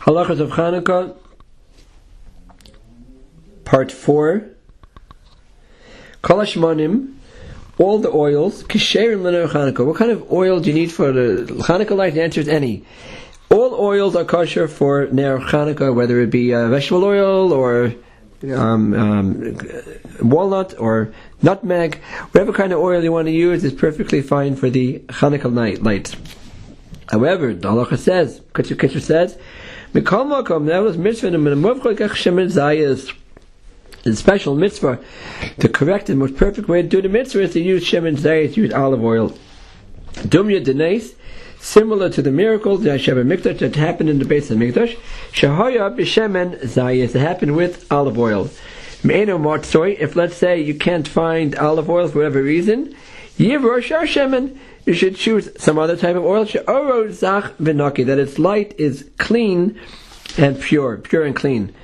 Halachas of Hanukkah, part 4. Kalashmanim, all the oils, Kisher and Liner Hanukkah. What kind of oil do you need for the Hanukkah light? The answer is any. All oils are kosher for Ner Hanukkah, whether it be uh, vegetable oil or um, um, walnut or nutmeg, whatever kind of oil you want to use is perfectly fine for the Hanukkah night lights. However, the halacha says, Kitzur says, Mikol Makom, that was mitzvah in the the special mitzvah, the correct and most perfect way to do the mitzvah is to use shemen zayis, use olive oil. Dumya denes, similar to the miracle the Sheva Mikdash that happened in the Beis HaMikdash, Shahaya b'shemen zayis, it happened with olive oil. Me'eno martzoi, if let's say you can't find olive oil for whatever reason, shemen, you should choose some other type of oil, zach v'naki, that its light is clean and pure, pure and clean.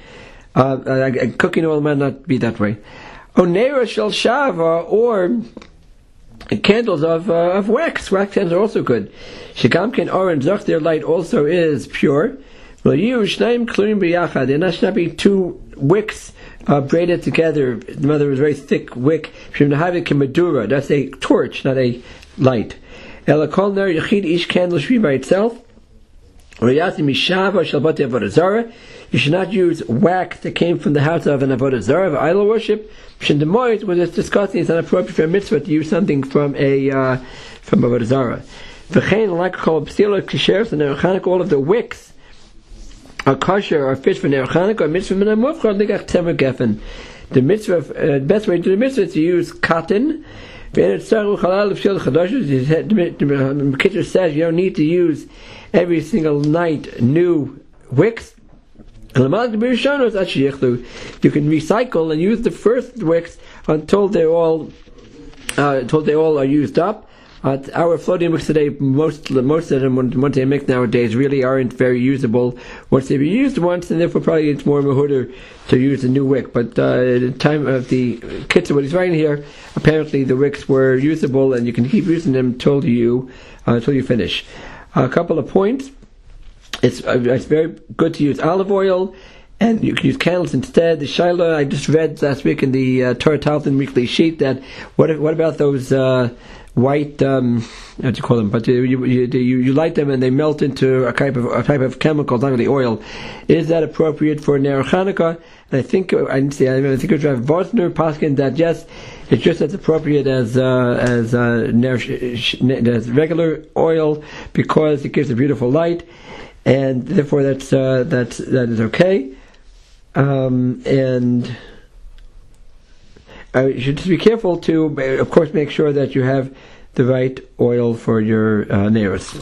Uh, uh, cooking oil might not be that way. Onera shel shava or candles of uh, of wax. Wax candles are also good. Shigamkin orange zach their light also is pure. Well, you shnaim kluim biyachad. There should not be two wicks uh, braided together. The mother was very thick wick. That's a torch, not a light. Each candle should be by itself. You should not use wax that came from the house of an avodah zarah, of idol worship. Shindemoit, when it's discussing, it's not appropriate for a mitzvah to use something from a uh, from avodah zarah. V'chein like called psila kisheres and all of the wicks are kosher or fish for Chanukah or mitzvah min amuvchar ligach tzemer gefen. The mitzvah, uh, the best way to do the mitzvah is to use cotton. The Kitzur says you don't need to use every single night new wicks. You can recycle and use the first wicks until they're all uh, until they all are used up. Our floating wicks today, most most of them, what they make nowadays, really aren't very usable once they've been used once, and therefore probably it's more mehudar to use a new wick. But uh, at the time of the kits, what he's writing here, apparently the wicks were usable, and you can keep using them until you uh, until you finish. A couple of points. It's, uh, it's very good to use olive oil, and you can use candles instead. The Shiloh, I just read last week in the uh, Torah Talmud weekly sheet that what what about those uh, white um, what do you call them? But you, you, you, you light them and they melt into a type of a type of chemical, not really oil. Is that appropriate for Ner Chanukah? And I think I didn't see. I think it was Rav Wosner Paskin that yes, it's just as appropriate as uh, as uh, as regular oil because it gives a beautiful light and therefore that's uh, that's that is okay. Um, and uh, you should just be careful to, of course, make sure that you have the right oil for your uh, nails.